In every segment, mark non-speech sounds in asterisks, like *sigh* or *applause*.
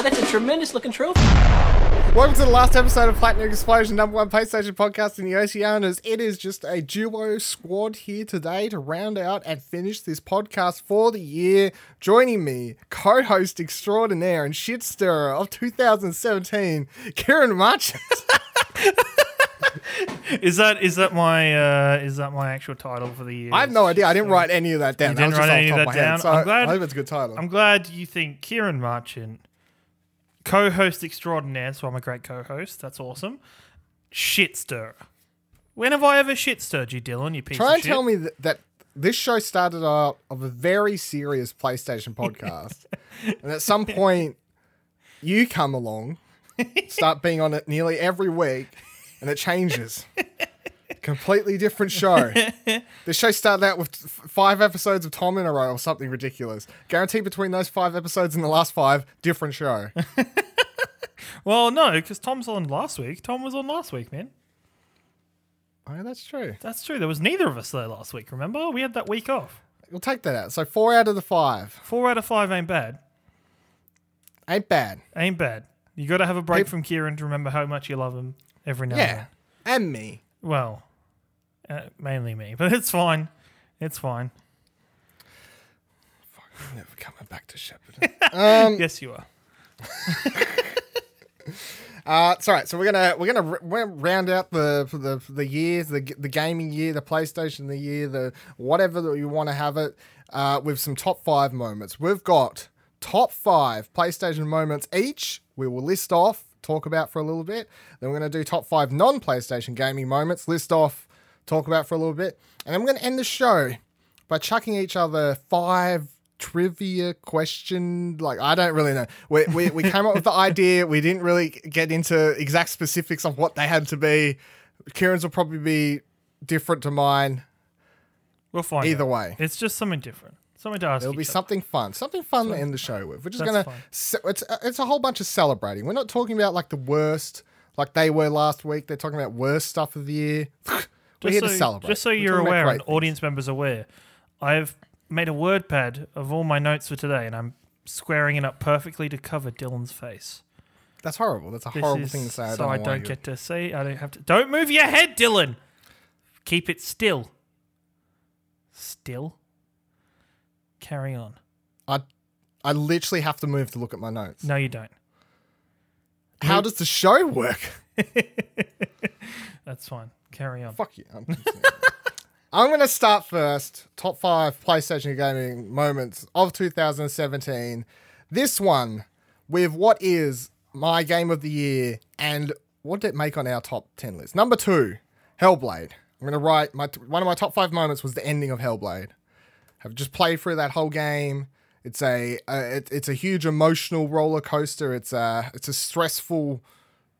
Wow, that's a tremendous looking trophy. Welcome to the last episode of Platinum Explosion, number one PlayStation podcast in the Oceanias. It is just a duo squad here today to round out and finish this podcast for the year. Joining me, co-host extraordinaire and shit stirrer of 2017, Kieran Marchant. *laughs* Is that is that my uh, is that my actual title for the year? I have no idea. I didn't write any of that down. You That didn't just write any of top of that my head. down? So I'm glad- I hope it's a good title. I'm glad you think Kieran Marchant, co-host extraordinaire. So I'm a great co-host. That's awesome. Shit stir. When have I ever shit stirred you, Dylan? You piece Try of and tell me that, that this show started out of a very serious PlayStation podcast, *laughs* and at some point, you come along, *laughs* start being on it nearly every week, and it changes. *laughs* Completely different show. *laughs* The show started out with f- five episodes of Tom in a row or something ridiculous. Guaranteed between those five episodes and the last five, different show. *laughs* Well, no, because Tom's on last week. Tom was on last week, man. oh, that's true. That's true. There was neither of us there last week. Remember, we had that week off. We'll take that out. So four out of the five Four out of five ain't bad. ain't bad. Ain't bad. You got to have a break from Kieran to remember how much you love him every now and Yeah, then. and me. Well, uh, mainly me, *laughs* but it's fine. It's fine. I'm never coming back to Shepherd. *laughs* Um, yes, you are. *laughs* Uh, it's all right. So we're gonna we're gonna r- we're round out the the the years, the the gaming year, the PlayStation the year, the whatever that you want to have it uh, with some top five moments. We've got top five PlayStation moments each. We will list off, talk about for a little bit. Then we're gonna do top five non PlayStation gaming moments. List off, talk about for a little bit, and then we're gonna end the show by chucking each other five trivia question like i don't really know. We, we, we came up with the idea. We didn't really get into exact specifics of what they had to be. Kieran's will probably be different to mine. We'll find either out. way. It's just something different. Something to ask. it'll be other. something fun. Something fun to end the show with we're just That's gonna ce- it's, uh, it's a whole bunch of celebrating. We're not talking about like the worst like they were last week. They're talking about worst stuff of the year *laughs* we're Just here so, to celebrate Just so you're aware, and things. audience members aware, I've made a word pad of all my notes for today, and I'm squaring it up perfectly to cover Dylan's face. that's horrible that's a This horrible is thing to say I so don't I don't get to see. I don't have to. Don't move your head, Dylan. Keep it still. Still. Carry on. I, I literally have to move to look at my notes. No, you don't. How does the show work? *laughs* That's fine. Carry on. Fuck you. I'm, *laughs* I'm going to start first. Top five PlayStation gaming moments of 2017. This one with what is my game of the year and what did it make on our top 10 list? Number two, Hellblade. I'm going to write my one of my top five moments was the ending of Hellblade. I've just played through that whole game. It's a uh, it, it's a huge emotional roller coaster. It's a it's a stressful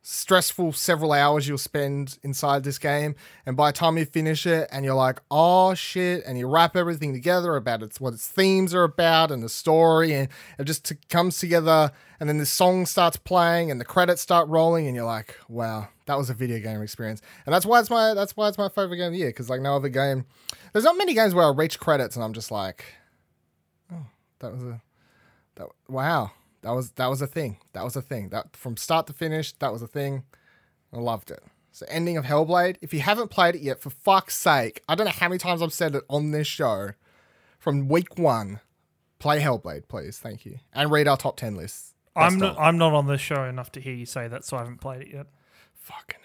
stressful several hours you'll spend inside this game and by the time you finish it and you're like oh shit and you wrap everything together about its what its themes are about and the story and it just t- comes together and then the song starts playing and the credits start rolling and you're like wow that was a video game experience. And that's why it's my that's why it's my favorite game of the year because like no other game there's not many games where i reach credits and i'm just like oh that was a that wow that was that was a thing. That was a thing. That from start to finish that was a thing. I loved it. So ending of hellblade. If you haven't played it yet for fuck's sake i don't know how many times i've said it on this show from week one play hellblade please. Thank you. And read our top 10 lists. I'm not. I'm not on this show enough to hear you say that, so I haven't played it yet. fucking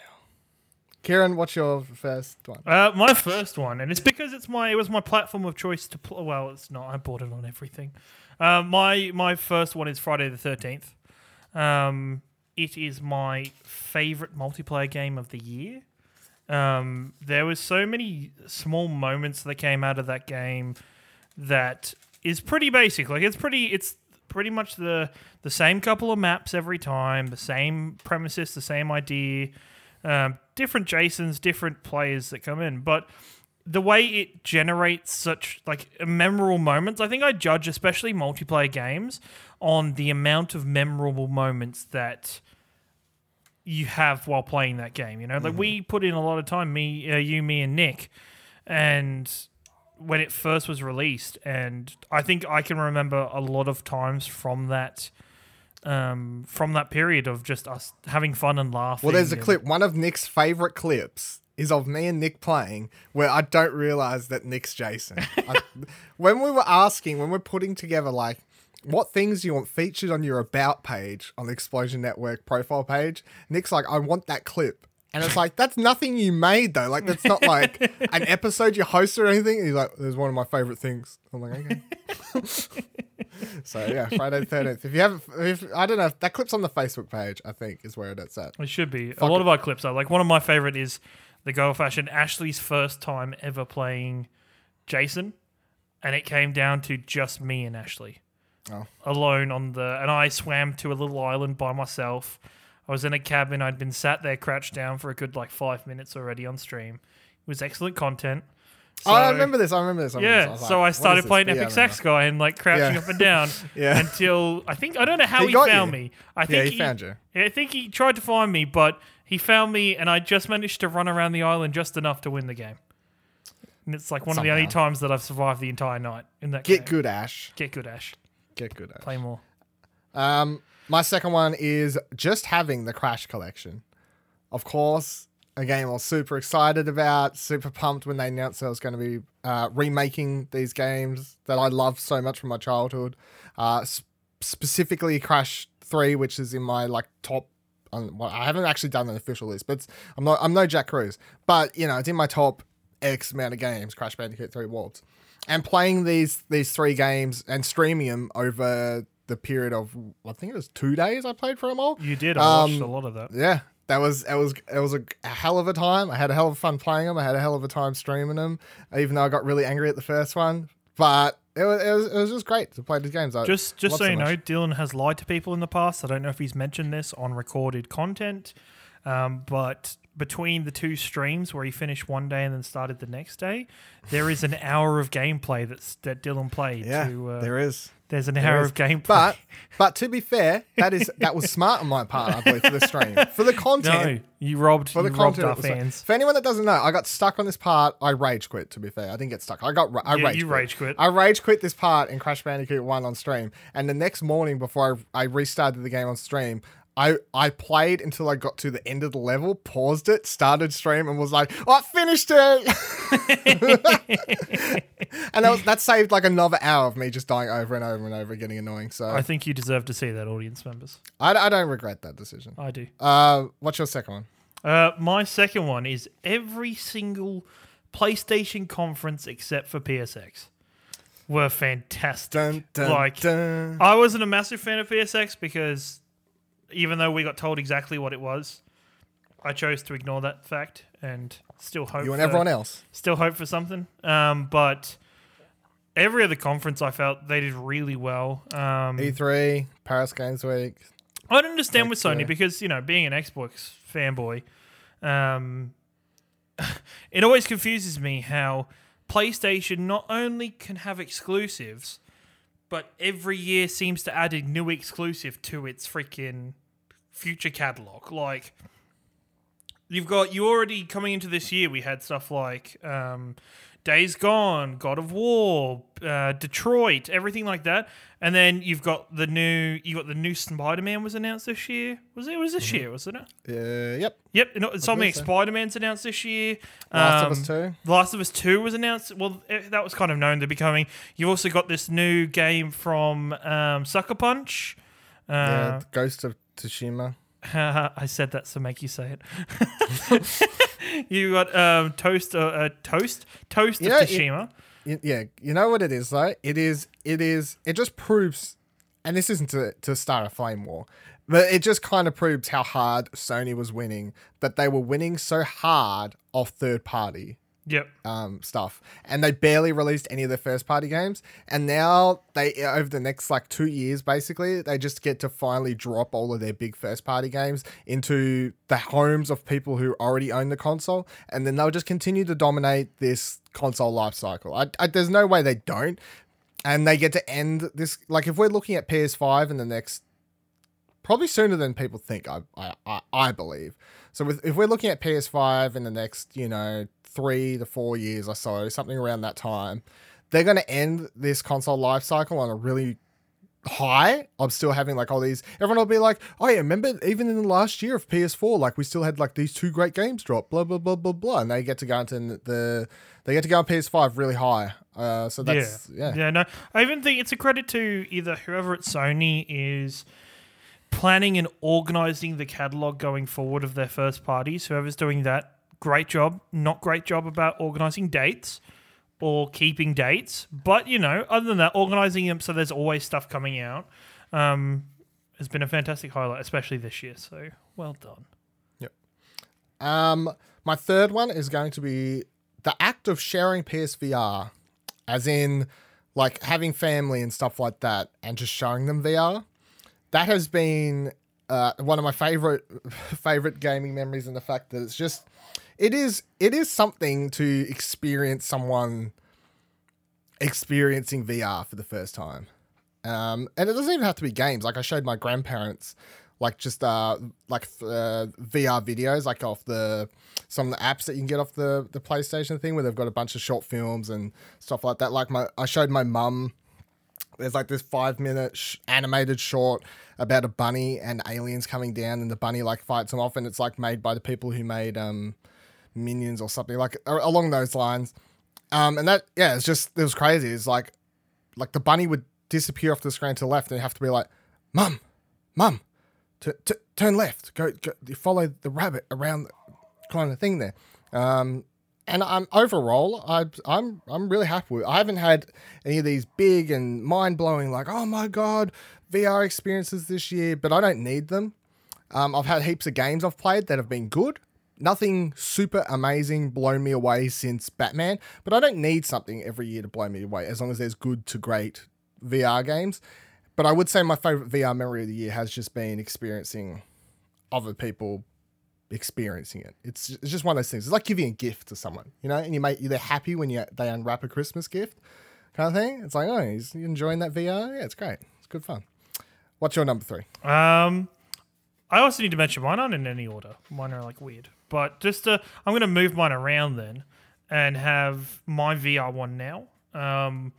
kieran what's your first one Uh, my first one, and it's because it's my it was my platform of choice to play. Well, it's not. I bought it on everything. Uh, my my first one is Friday the Thirteenth. Um, it is my favorite multiplayer game of the year. Um, there was so many small moments that came out of that game that is pretty basic. Like it's pretty. It's pretty much the the same couple of maps every time, the same premises, the same idea, um, different Jasons, different players that come in, but the way it generates such like memorable moments, I think I judge especially multiplayer games on the amount of memorable moments that you have while playing that game. You know, like we put in a lot of time, me, uh, you, me, and Nick, and when it first was released, and I think I can remember a lot of times from that um, from that period of just us having fun and laughing. Well, there's a and- clip. One of Nick's favorite clips is of me and Nick playing, where I don't realize that Nick's Jason. I, *laughs* when we were asking, when we're putting together like what things you want featured on your about page on the Explosion Network profile page, Nick's like, I want that clip. And it's like, that's nothing you made though. Like, that's not like an *laughs* episode you hosted or anything. And he's like, there's one of my favorite things. I'm like, okay. *laughs* so yeah, Friday the 13th. If you haven't, if, I don't know, if that clip's on the Facebook page, I think is where it's at. It should be. a lot of our clips are like one of my favorite is the go of fashion Ashley's first time ever playing Jason, and it came down to just me and Ashley Oh. alone on the, and I swam to a little island by myself. I was in a cabin. I'd been sat there crouched down for a good like five minutes already on stream. It was excellent content. oh, I remember this. I remember this. I remember this. Yeah, was so I started playing yeah, Epic I. Sax Guy and like crouching Yeah. up and down *laughs* Yeah. until I think I don't know how He he, found you. me. I Yeah, think he found you. I think he tried to find me, but he found me, and I just managed to run around the island just enough to win the game. And it's like one of the only times that I've survived the entire night in that Get game. good, Ash. Get good, Ash. Get good, Ash. Play more. Um, my second one is just having the Crash collection. Of course, a game I was super excited about, super pumped when they announced I was going to be uh, remaking these games that I loved so much from my childhood. Uh, s- specifically, Crash Three, which is in my like top. Um, well, I haven't actually done an official list, but I'm not. I'm no Jack Cruz, but you know, it's in my top X amount of games. Crash Bandicoot Three Worlds, and playing these these three games and streaming them over the period of I think it was two days. I played for them all. You did. I watched Um, a lot of that. Yeah, that was it was it was a, hell of a time. I had a hell of fun playing them. I had a hell of a time streaming them, even though I got really angry at the first one. But it was it was, it was just great to play these games. I Just, just so you know. Dylan has lied to people in the past. I don't know if he's mentioned this on recorded content, um, but between the two streams where he finished one day and then started the next day, there is an hour of gameplay that's that Dylan played. yeah, to, uh, there is. There's an hour of gameplay. But *laughs* but to be fair, that is that was smart on my part. I believe for the stream for the content. no, you robbed, For you the robbed content, our was like- fans. For anyone that doesn't know, I got stuck on this part. I rage quit. To be fair, I didn't get stuck. I got I Yeah, rage you quit. rage quit. I rage quit this part in Crash Bandicoot One on stream, and the next morning before I, I restarted the game on stream. I, I played until I got to the end of the level, paused it, started stream, and was like, oh, I finished it. *laughs* and that, was, that saved like another hour of me just dying over and over and over, getting annoying. So I think you deserve to see that, audience members. I, I don't regret that decision. I do. Uh, what's your second one? Uh, my second one is every single PlayStation conference except for PSX were fantastic. Dun, dun, like dun. I wasn't a massive fan of PSX because even though we got told exactly what it was, I chose to ignore that fact and still hope You and for, everyone else. still hope for something. Um, but every other conference I felt they did really well. Um, E3, Paris Games Week. I don't understand with Sony because you know, being an Xbox fanboy, um, *laughs* it always confuses me how PlayStation not only can have exclusives, but every year seems to add a new exclusive to its freaking future catalog. Like you've got you already coming into this year. We had stuff like um, Days Gone, God of War, uh, Detroit, everything like that. And then you've got the new you got the new Spider Man was announced this year. Was it? it was this year? Wasn't it? Uh, yep. Yep. Know, something so. Spider Man's announced this year. Last Um, of Us 2. The Last of Us 2 was announced. Well, eh, that was kind of known to be coming. You've also got this new game from um, Sucker Punch. yeah, Uh, Ghost of Tsushima. *laughs* I said that to make you say it. *laughs* you got um, Toast, uh, uh, Toast, Toast You of know, it- Tsushima. Y- Yeah, you know what it is though. It is. It is. It just proves, and this isn't to to start a flame war, but it just kind of proves how hard Sony was winning. That they were winning so hard off third party Yep. um, stuff, and they barely released any of their first party games. And now they, over the next like two years, basically, they just get to finally drop all of their big first party games into the homes of people who already own the console, and then they'll just continue to dominate this console life cycle. I, I, there's no way they don't, and they get to end this. Like if we're looking at PS5 in the next probably sooner than people think. I I, I, believe. So with, if we're looking at PS5 in the next, you know, three to four years or so, something around that time, they're going to end this console life cycle on a really high I'm still having like all these. Everyone will be like, "Oh yeah, remember even in the last year of PS4, like we still had like these two great games drop, blah blah blah blah blah," and they get to go into the they get to go on PS5 really high. Uh, so that's yeah. yeah. No, I even think it's a credit to either whoever at Sony is planning and organizing the catalog going forward of their first parties. Whoever's doing that, great job. Not great job about organizing dates or keeping dates, but you know, other than that, organizing them so there's always stuff coming out um, has been a fantastic highlight, especially this year. So well done. Yep. Um, my third one is going to be the act of sharing PSVR, as in like having family and stuff like that, and just showing them VR. That has been uh, one of my favorite *laughs* favorite gaming memories, and the fact that it's just it is it is something to experience someone experiencing VR for the first time. Um, and it doesn't even have to be games. Like I showed my grandparents, like just uh, like uh, VR videos, like off the some of the apps that you can get off the the PlayStation thing, where they've got a bunch of short films and stuff like that. Like my, I showed my mum. There's like this five minute sh- animated short about a bunny and aliens coming down, and the bunny like fights them off, and it's like made by the people who made um Minions or something like along those lines. Um, and that yeah, it's just it was crazy. It's like like the bunny would disappear off the screen to the left, and you have to be like, "Mum, mum, t- t- turn left, go, go, follow the rabbit around, the kind of thing there." Um, and I'm overall, I, I'm I'm really happy with. I haven't had any of these big and mind blowing like, oh my god, VR experiences this year, but I don't need them. Um, I've had heaps of games I've played that have been good, nothing super amazing blown me away since Batman, but I don't need something every year to blow me away as long as there's good to great VR games. But I would say my favorite VR memory of the year has just been experiencing other people experiencing it. It's it's just one of those things. It's like giving a gift to someone, you know, and you make they're happy when you they unwrap a Christmas gift, kind of thing. It's like, oh, he's enjoying that VR. Yeah, it's great. It's good fun. What's your number three? Um, I also need to mention mine aren't in any order. Mine are like weird. But just to, I'm going to move mine around then and have my VR one now. Um,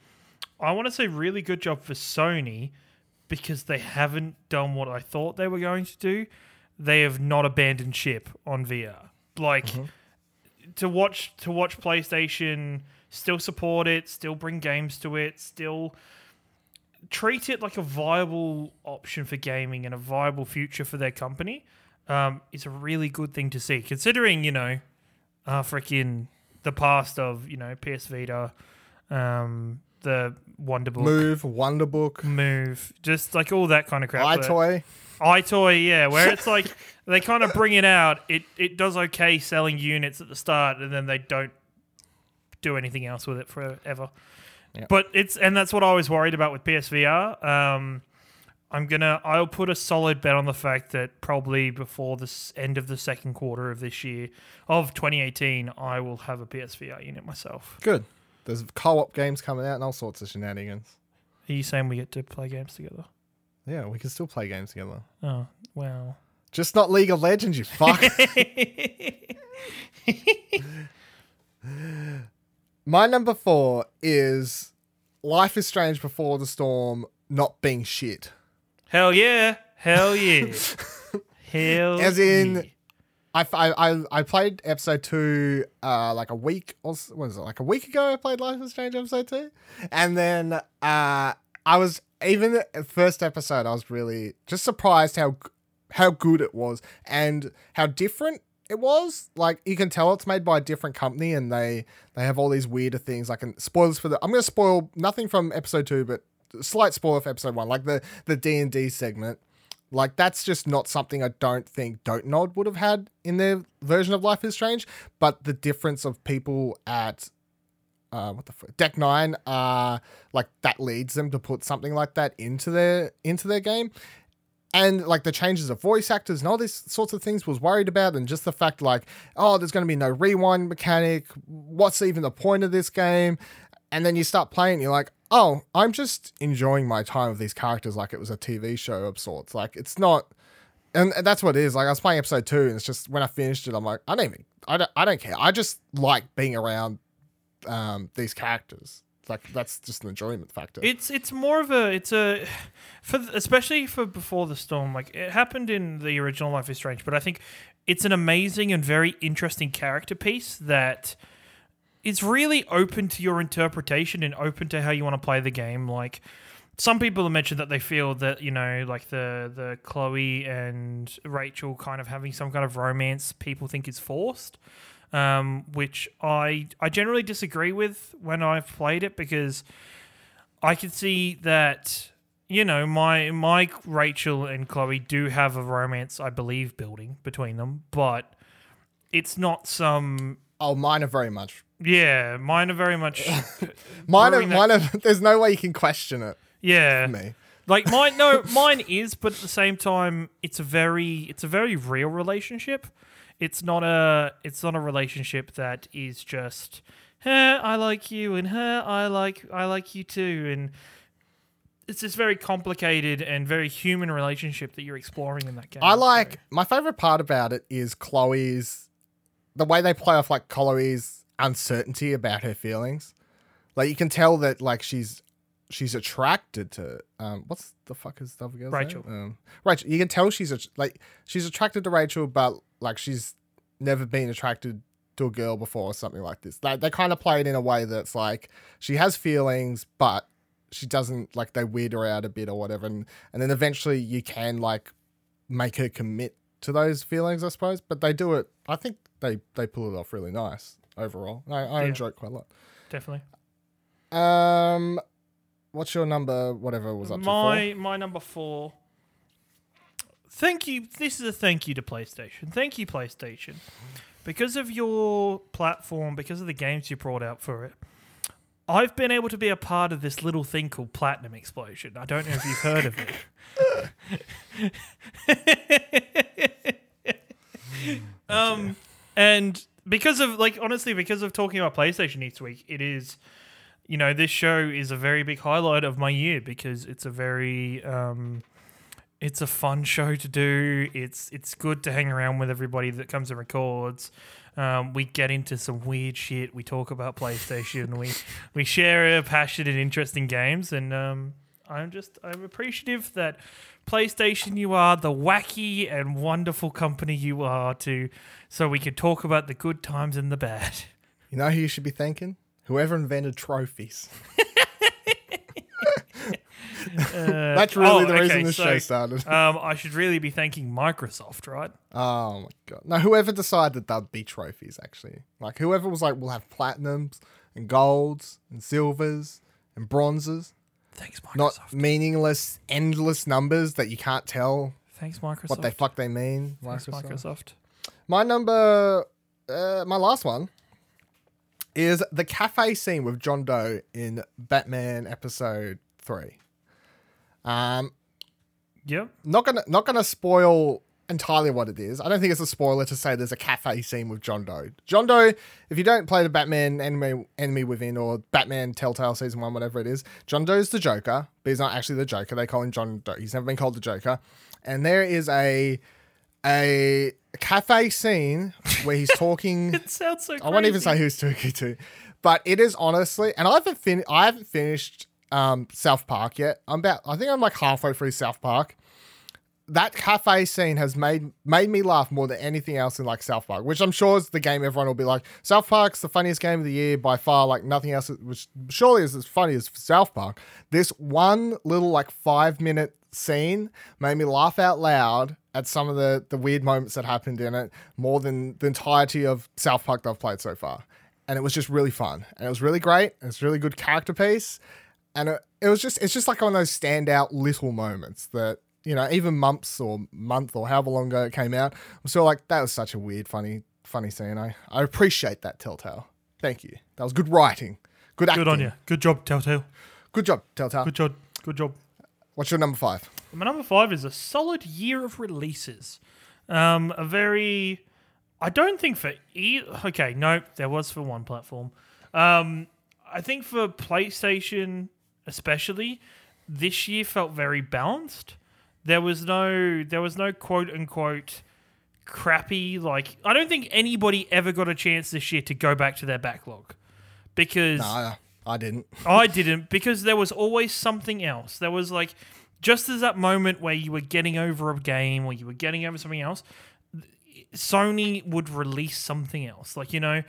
I want to say really good job for Sony because they haven't done what I thought they were going to do. They have not abandoned ship on VR. Like mm-hmm. to watch to watch PlayStation still support it, still bring games to it, still treat it like a viable option for gaming and a viable future for their company um, is a really good thing to see, considering you know, uh, freaking the past of you know PS Vita, um, the Wonderbook, Move, Wonderbook, Move, just like all that kind of crap. EyeToy, EyeToy, yeah, where it's like *laughs* they kind of bring it out. It it does okay selling units at the start, and then they don't do anything else with it forever. Yep. But it's and that's what I was worried about with PSVR. Um, I'm gonna. I'll put a solid bet on the fact that probably before the end of the second quarter of this year of 2018, I will have a PSVR unit myself. Good. There's co-op games coming out and all sorts of shenanigans. Are you saying we get to play games together? Yeah, we can still play games together. Oh wow. Just not League of Legends, you fuck. *laughs* My number four is Life is Strange Before the Storm not being shit. Hell yeah. Hell *laughs* yeah. Hell As in, yeah. I, I, I played episode two uh, like a week or what was it like a week ago? I played Life is Strange episode two, and then uh, I was even the first episode. I was really just surprised how how good it was and how different it was. Like you can tell it's made by a different company, and they they have all these weirder things. Like spoilers for the. I'm gonna spoil nothing from episode two, but slight spoiler for episode one, like the the D and D segment. Like that's just not something I don't think Dontnod would have had in their version of Life is Strange. But the difference of people at uh, what the fuck, Deck Nine, uh, like that leads them to put something like that into their into their game. And like the changes of voice actors and all these sorts of things was worried about, and just the fact like, oh, there's going to be no rewind mechanic. What's even the point of this game? And then you start playing, you're like, oh, I'm just enjoying my time with these characters like it was a TV show of sorts. Like it's not, and that's what it is. Like I was playing episode two, and it's just when I finished it, I'm like, I don't even, I don't, I don't care. I just like being around um, these characters. like that's just an enjoyment factor. It's it's more of a it's a for especially for before the storm. Like it happened in the original Life is Strange, but I think it's an amazing and very interesting character piece that is really open to your interpretation and open to how you want to play the game. Like some people have mentioned that they feel that you know like the the Chloe and Rachel kind of having some kind of romance people think is forced um, which I I generally disagree with when I've played it because I can see that you know my my Rachel and Chloe do have a romance I believe building between them, but it's not some oh, mine are very much. Yeah mine are very much *laughs* Mine are, mine are, *laughs* There's no way you can question it. yeah for Me. like mine no *laughs* mine is but at the same time it's a very it's a very real relationship it's not a it's not a relationship that is just huh, i like you and her i like i like you too and it's this very complicated and very human relationship that you're exploring in that game I so- like my favorite part about it is Chloe's the way they play off like Chloe's uncertainty about her feelings. Like you can tell that like she's she's attracted to um what's the fuck is the other girl's Rachel. name? Um, Rachel. You can tell she's a, like she's attracted to Rachel, but like she's never been attracted to a girl before or something like this. Like they kind of play it in a way that's like she has feelings, but she doesn't like they weird her out a bit or whatever, and and then eventually you can like make her commit to those feelings, I suppose. But they do it. I think they they pull it off really nice overall. I, I Yeah. enjoy it quite a lot. definitely Um, what's your number? Whatever was up to. my my number four thank you this is a thank you to playstation thank you playstation because of your platform because of the games you brought out for it i've been able to be a part of this little thing called platinum explosion i don't know if you've heard of it *laughs* *laughs* um and because of like honestly because of talking about playstation each week it is you know, this show is a very big highlight of my year because it's a very um it's a fun show to do. It's it's good to hang around with everybody that comes and records. Um, we get into some weird shit. We talk about PlayStation. we we share a passion in games, and um, I'm just I'm appreciative that PlayStation you are the wacky and wonderful company you are to, so we can talk about the good times and the bad. *laughs* You know who you should be thanking? Whoever invented trophies. *laughs* That's really oh, the reason okay, this so- show started. *laughs* Um, I should really be thanking Microsoft, right? Oh my god! No, whoever decided that'd be trophies, actually, like whoever was like, we'll have platinums and golds and silvers and bronzes, Thanks, Microsoft. not meaningless, endless numbers that you can't tell Thanks, Microsoft. what they fuck they mean. Thanks, Microsoft. Microsoft. My number, uh, my last one is the cafe scene with John Doe in Batman episode three. Um, Yep. not gonna not gonna spoil entirely what it is. I don't think it's a spoiler to say there's a cafe scene with John Doe. John Doe, if you don't play the Batman Enemy Enemy Within or Batman Telltale season one, whatever it is, John Doe's the Joker, but he's not actually the Joker. They call him John Doe. He's never been called the Joker. And there is a a cafe scene where he's talking *laughs* It sounds so. I won't even say crazy. who's talking to, but it is honestly, and I haven't fin- I haven't finished um, South Park yet. I'm about, I think I'm like halfway through South Park. That cafe scene has made made me laugh more than anything else in like South Park, which I'm sure is the game everyone will be like. South Park's the funniest game of the year by far. Like nothing else, which surely is as funny as South Park. This one little like five minute scene made me laugh out loud at some of the the weird moments that happened in it more than the entirety of South Park that I've played so far. And it was just really fun. And it was really great. and It's really good character piece. And it, it was just it's just like one of those standout little moments that, you know, even months or month or however long ago it came out, I'm still like, that was such a weird, funny, funny scene. I, I appreciate that, Telltale. Thank you. That was good writing. Good acting. Good on you. Good job, Telltale. Good job, Telltale. Good job. Good job. What's your number five? My number five is a solid year of releases. Um, a very, I don't think for e. Okay, no, there was for one platform. Um, I think for PlayStation, especially, this year felt very balanced. There was no, there was no quote unquote crappy. Like, I don't think anybody ever got a chance this year to go back to their backlog because Nah, I didn't. *laughs* I didn't because there was always something else. There was like just as that moment where you were getting over a game or you were getting over something else, Sony would release something else. Like, you know,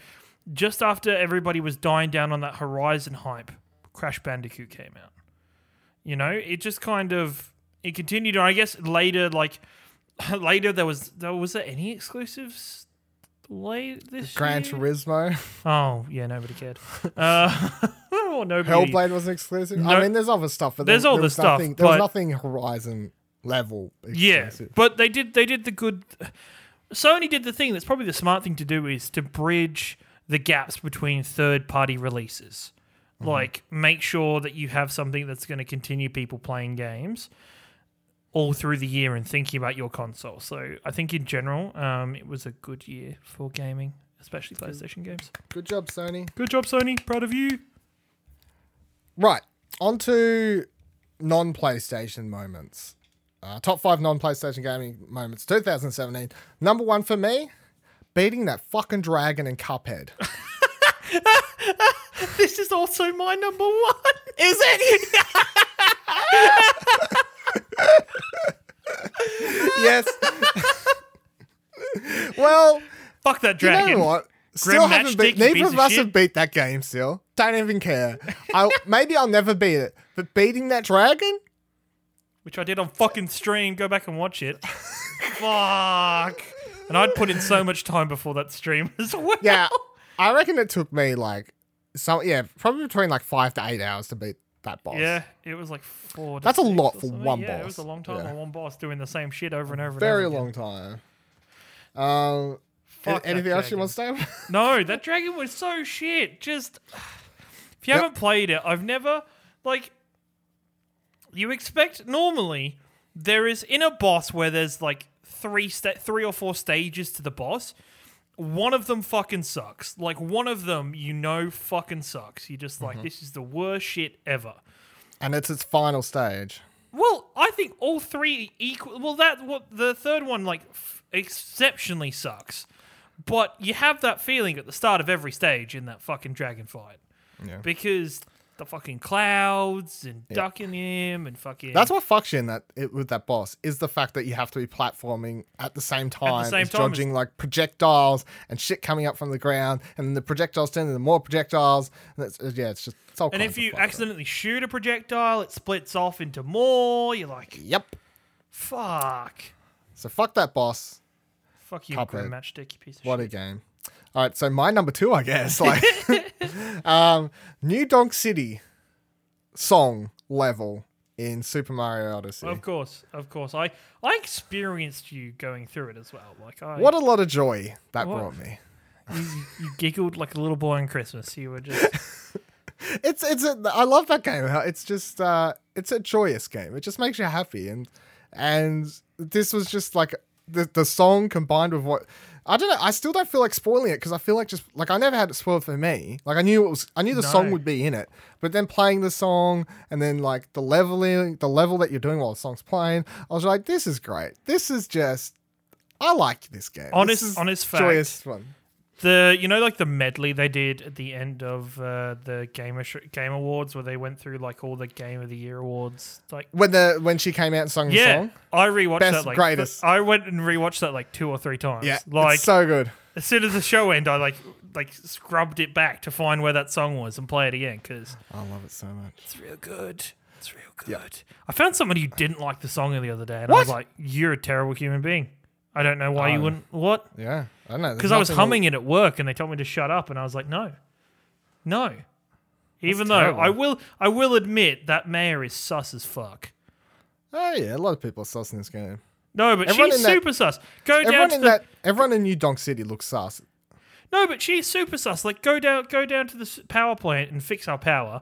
just after everybody was dying down on that Horizon hype, Crash Bandicoot came out. You know, it just kind of it continued on. I guess later, like *laughs* later there was there was there any exclusives late this Gran year? Turismo. Oh yeah, nobody cared. Uh, *laughs* or nobody. Hellblade was exclusive. No- I mean, there's other stuff, but There's there, all there the stuff, Nothing, there was nothing Horizon level. Yeah, but they did they did the good. Sony did the thing that's probably the smart thing to do is to bridge the gaps between third party releases. Mm-hmm. Like make sure that you have something that's going to continue people playing games all through the year and thinking about your console. So I think in general, um, it was a good year for gaming, especially PlayStation games. Good job, Sony. Good job, Sony. Proud of you. Right, on to non PlayStation moments. Uh, top five non PlayStation gaming moments 2017. Number one for me, beating that fucking dragon in Cuphead. *laughs* *laughs* This is also my number one. Is it? *laughs* *laughs* yes. well, Fuck that you dragon. know what? Still haven't beat. you Neither of of us shit. have beat that game. Still, don't even care. I *laughs* maybe I'll never beat it, but beating that dragon, which I did on fucking stream. Go back and watch it. Fuck. And I'd put in so much time before that stream *laughs* as well. yeah, I reckon it took me like so yeah, probably between like five to eight hours to beat that boss. Yeah, it was like four. That's a lot for one yeah, it was a long time Yeah. on one boss doing the same shit over and over. very and over long time. Um, Fuck anything else you want to say? about- *laughs* No, that dragon was so shit. Just *sighs* if you Yep. haven't played it, I've never like. You expect normally there is in a boss where there's like three sta- three or four stages to the boss. One of them fucking sucks. Like one of them, you know, fucking sucks. You're just Mm-hmm. like, this is the worst shit ever. and it's its final stage. Well, I think all three equal. Well, that what the third one like f- exceptionally sucks, but you have that feeling at the start of every stage in that fucking dragon fight Yeah. because the fucking clouds and ducking him and fucking. That's what fucks you in that it, with that boss is the fact that you have to be platforming at the same time same as time as- dodging like projectiles and shit coming up from the ground, and then the projectiles turn into more projectiles. And it's, yeah, it's just it's all. And if you accidentally shoot a projectile, it splits off into more. You're like, yep. fuck, So fuck that boss. fuck you, Cuphead. Matchstick, you piece of What a game. All right, so my number two, I guess, *laughs* like um, New Donk City song level in Super Mario Odyssey. Of course, of course. I I experienced you going through it as well. Like I, What a lot of joy that What? brought me. you, you giggled like a little boy on Christmas. You were just *laughs* It's it's a, I love that game. It's just uh it's a joyous game. It just makes you happy and and this was just like the the song combined with what I don't know. I still don't feel like spoiling it because I feel like just like I never had it spoiled for me. Like I knew it was I knew the song would be in it, but then playing the song and then like the leveling the level that you're doing while the song's playing, I was like, this is great. This is just I like this game. Honest- this is honest fact. joyous fun. The you know like the medley they did at the end of uh, the game game awards where they went through like all the game of the year awards. Like When the when she came out and sung the yeah, song, I rewatched Best, that like greatest. I went and rewatched that like two or three times. yeah, like it's so good. as soon as the show ended, I like like scrubbed it back to find where that song was and play it again because I love it so much. it's real good. It's real good. I found somebody who didn't like the song the other day, and I was like, "You're a terrible human being." I don't know why you Oh. wouldn't. What? Yeah, I don't know. Because I was humming it at work, and they told me to shut up, and I was like, "No, no." Even though terrible. I will, I will admit that Mayor is sus as fuck. Oh yeah, a lot of people are sus in this game. No, but Everyone she's that- super sus. Go down Everyone to in the that, everyone in New Donk City looks sus. No, but she's super sus. Like, go down, go down to the power plant and fix our power.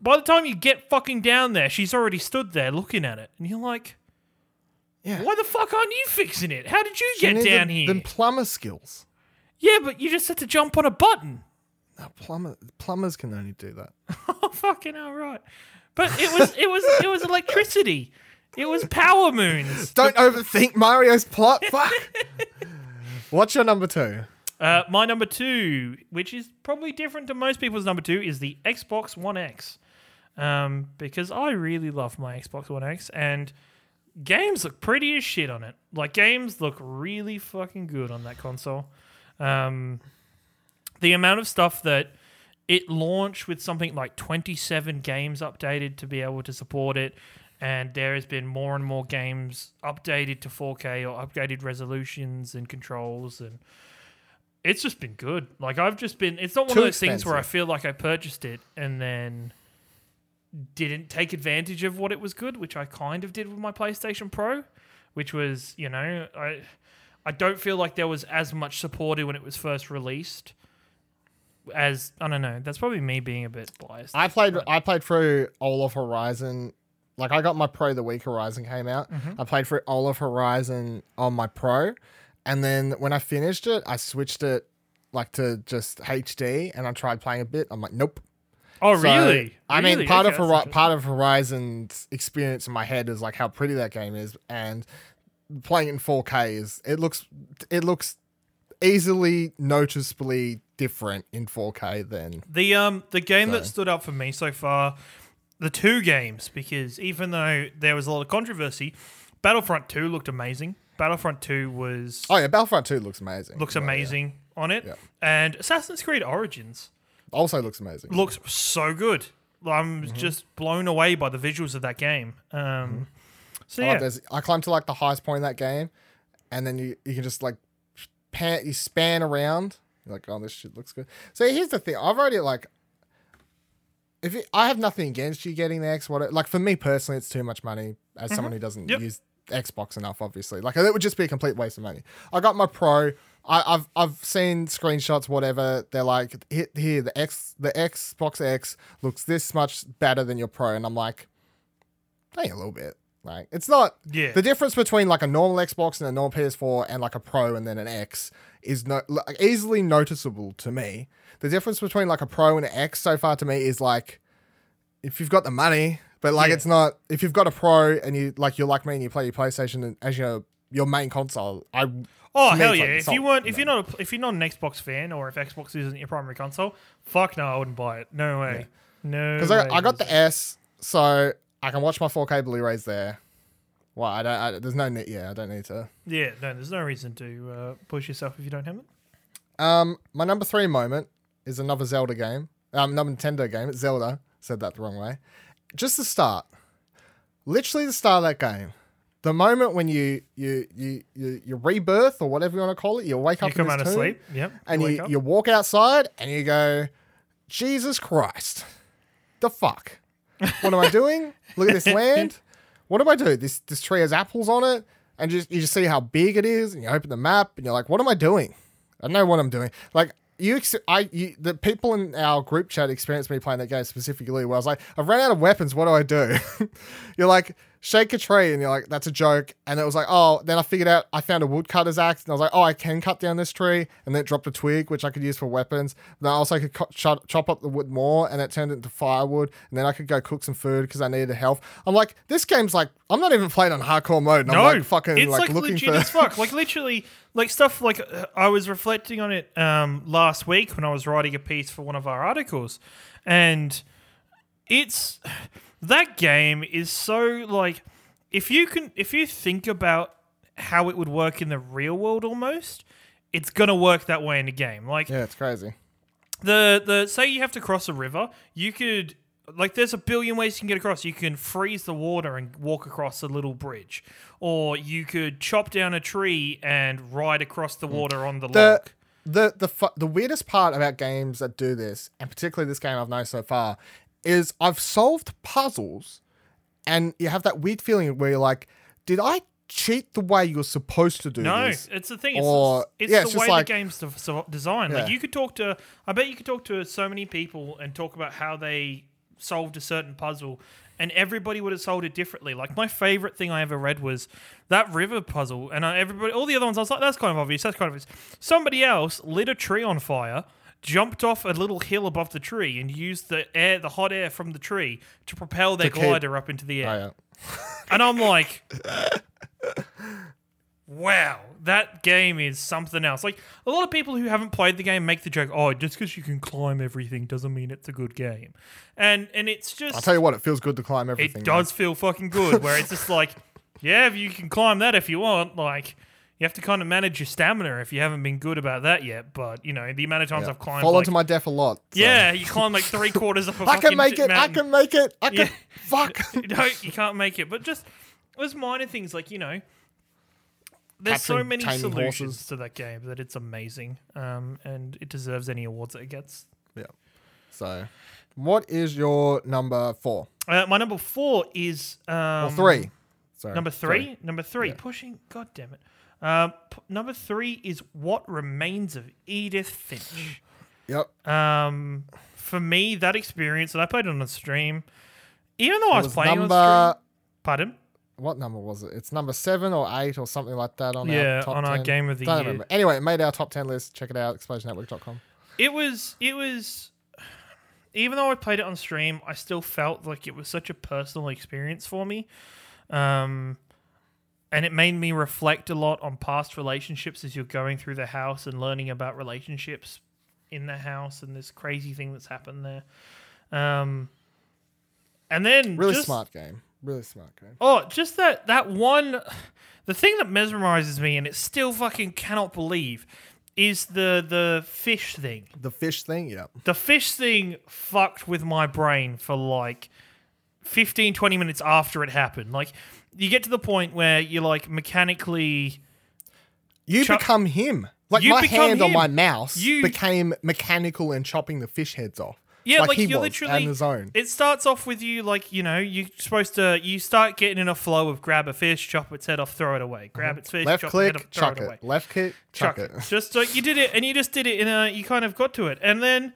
By the time you get fucking down there, she's already stood there looking at it, and you're like, Yeah, "Why the fuck aren't you fixing it? How did you get down here?" The plumber skills. yeah, but you just had to jump on a button. No, plumber plumbers can only do that. *laughs* oh, fucking hell, right? But it was, it was, it was electricity. It was power moons. *laughs* Don't overthink Mario's plot. *laughs* Fuck. What's your number two? Uh, my number two, which is probably different to most people's number two, is the Xbox One X. Um, because I really love my Xbox One X and games look pretty as shit on it. Like games look really fucking good on that console. Um, the amount of stuff that it launched with something like 27 games updated to be able to support it and there has been more and more games updated to 4K or upgraded resolutions and controls and it's just been good. Like I've just been it's not one Too of those things where I feel like I purchased it and then didn't take advantage of what it was good, which I kind of did with my PlayStation Pro, which was, you know, I I don't feel like there was as much supported when it was first released as I don't know. That's probably me being a bit biased. I played I played through all of Horizon. Like I got my Pro the week Horizon came out. Mm-hmm. I played through all of Horizon on my Pro, and then when I finished it, I switched it like to just HD, and I tried playing a bit. I'm like, nope. Oh, So, really? I mean, Really? part Okay, of part of Horizon's experience in my head is like how pretty that game is, and playing it in 4K is it looks it looks easily noticeably different in 4K than The um the game that stood out for me so far, the two games, because even though there was a lot of controversy, Battlefront Two looked amazing. Battlefront Two was oh yeah, Battlefront 2 looks amazing. looks Oh, yeah. amazing on it, Yeah. and Assassin's Creed Origins Also looks amazing. looks so good. I'm Mm-hmm. just blown away by the visuals of that game. Um, so I, love yeah, there's- I climbed to like the highest point in that game, and then you, you can just like pan, you span around. You're like, oh, this shit looks good. So here's the thing: I've already like, if it, I have nothing against you getting the X, what like for me personally, it's too much money as someone who doesn't Mm-hmm. Yep. use Xbox enough. Obviously, like it would just be a complete waste of money. I got my Pro. I, I've I've seen screenshots, whatever. They're like, hit here the X, the Xbox X looks this much better than your Pro, and I'm like, hey, a little bit. Like it's not yeah. the difference between like a normal Xbox and a normal PS4 and like a Pro and then an X is no, like, easily noticeable to me. The difference between like a Pro and an X so far to me is like if you've got the money, but like Yeah. it's not if you've got a Pro and you like you're like me and you play your PlayStation as your your main console. I Oh hell it's yeah! if you weren't, if you you're not, a, if you're not an Xbox fan, or if Xbox isn't your primary console, fuck no, I wouldn't buy it. No way. No. because I, I got the S, so I can watch my 4K Blu-rays there. Well, I don't. I, there's no need. Yeah, I don't need to. Yeah, no, there's no reason to uh, push yourself if you don't have it. Um, my number three moment is another Zelda game. Um, another Nintendo game. It's Zelda. Said that the wrong way. Just the start. Literally the start of that game. The moment when you you you you, you rebirth or whatever you want to call it, you wake up. You come out of sleep. Yep. and wake you, you walk outside and you go, Jesus Christ, the fuck? What am I doing? Look at this *laughs* land. What do I do? This this tree has apples on it, and just you just see how big it is, and you open the map, and you're like, what am I doing? I know what I'm doing. Like you, ex- I, you, the people in our group chat experienced me playing that game specifically. Where I was like, I've run out of weapons. What do I do? *laughs* you're like, shake a tree, and you're like, that's a joke. And it was like, oh, then I figured out I found a woodcutter's axe, and I was like, oh, I can cut down this tree, and then it dropped a twig which I could use for weapons. Then I also could co- chop, chop up the wood more, and it turned into firewood, and then I could go cook some food because I needed health. I'm like, this game's like, I'm not even playing on hardcore mode. And no, I'm like fucking it's like, like, looking legit for. as fuck. Like literally, like stuff. Like uh, I was reflecting on it um, last week when I was writing a piece for one of our articles, and it's that game is so like if you can if you think about how it would work in the real world almost it's gonna work that way in the game like yeah, it's crazy. the the say you have to cross a river, you could like there's a billion ways you can get across. You can freeze the water and walk across a little bridge, or you could chop down a tree and ride across the hmm. water on the, the log. the the fu- the weirdest part about games that do this, and particularly this game I've known so far, is I've solved puzzles, and you have that weird feeling where you're like, did I cheat the way you're supposed to do this? No, this? it's the thing. It's, Or- it's yeah, the it's way like- the game's designed. Like you could talk to, I bet you could talk to so many people and talk about how they solved a certain puzzle, and everybody would have solved it differently. Like my favorite thing I ever read was that river puzzle, and I, everybody, all the other ones, I was like, that's kind of obvious. That's kind of obvious. Somebody else lit a tree on fire. Jumped off a little hill above the tree and used the air, the hot air from the tree, to propel their To keep- glider up into the air. Oh, yeah. *laughs* And I'm like, wow, that game is something else. Like a lot of people who haven't played the game make the joke, oh, just because you can climb everything doesn't mean it's a good game, and and it's just I'll tell you what, it feels good to climb everything. it does feel fucking good. Where it's just like, *laughs* yeah, you can climb that if you want. Like you have to kind of manage your stamina if you haven't been good about that yet. But you know the amount of times. I've climbed, Fall like, onto my death a lot. so- yeah, you climb like three *laughs* quarters of a I fucking I can make it. I mountain. can make it. I can. Yeah. *laughs* Fuck. *laughs* no, you can't make it. But just there's minor things like you know, there's so Capturing many solutions horses. to that game that it's amazing, um, and it deserves any awards that it gets. yeah. So, what is your number four Uh, my number four is um, or three? Sorry. Number three, number three, pushing. God damn it. Uh, p- number three is what remains of Edith Finch. Yep. Um, for me, that experience, and I played it on the stream, even though I was, was playing on stream. Pardon? What number was it? It's number seven or eight or something like that on Yeah, our top on our game of the Don't year. remember. Anyway, it made our top ten list. Check it out. ExplosionNetwork.com. It was it was even though I played it on stream, I still felt like it was such a personal experience for me. Um and it made me reflect a lot on past relationships as you're going through the house and learning about relationships in the house and this crazy thing that's happened there. Um and then Really just- smart game. Really smart game. Oh, just that that one *sighs* the thing that mesmerizes me and it still fucking cannot believe is the the fish thing. The fish thing. yeah. The fish thing fucked with my brain for like 15 20 minutes after it happened. Like you get to the point where you're like mechanically You Chop- become him. Like You my become hand on him. my mouse You- became mechanical and chopping the fish heads off. Yeah, like, he you're was literally on his own. It starts off with you like you know you're supposed to you start getting in a flow of grab a fish, chop its head off, throw it away. Grab uh-huh. its fish. Left chop its head click, off, throw chuck it it. away. Left click, chuck, it. Just like you did it, and you just did it in a. You kind of got to it, and then,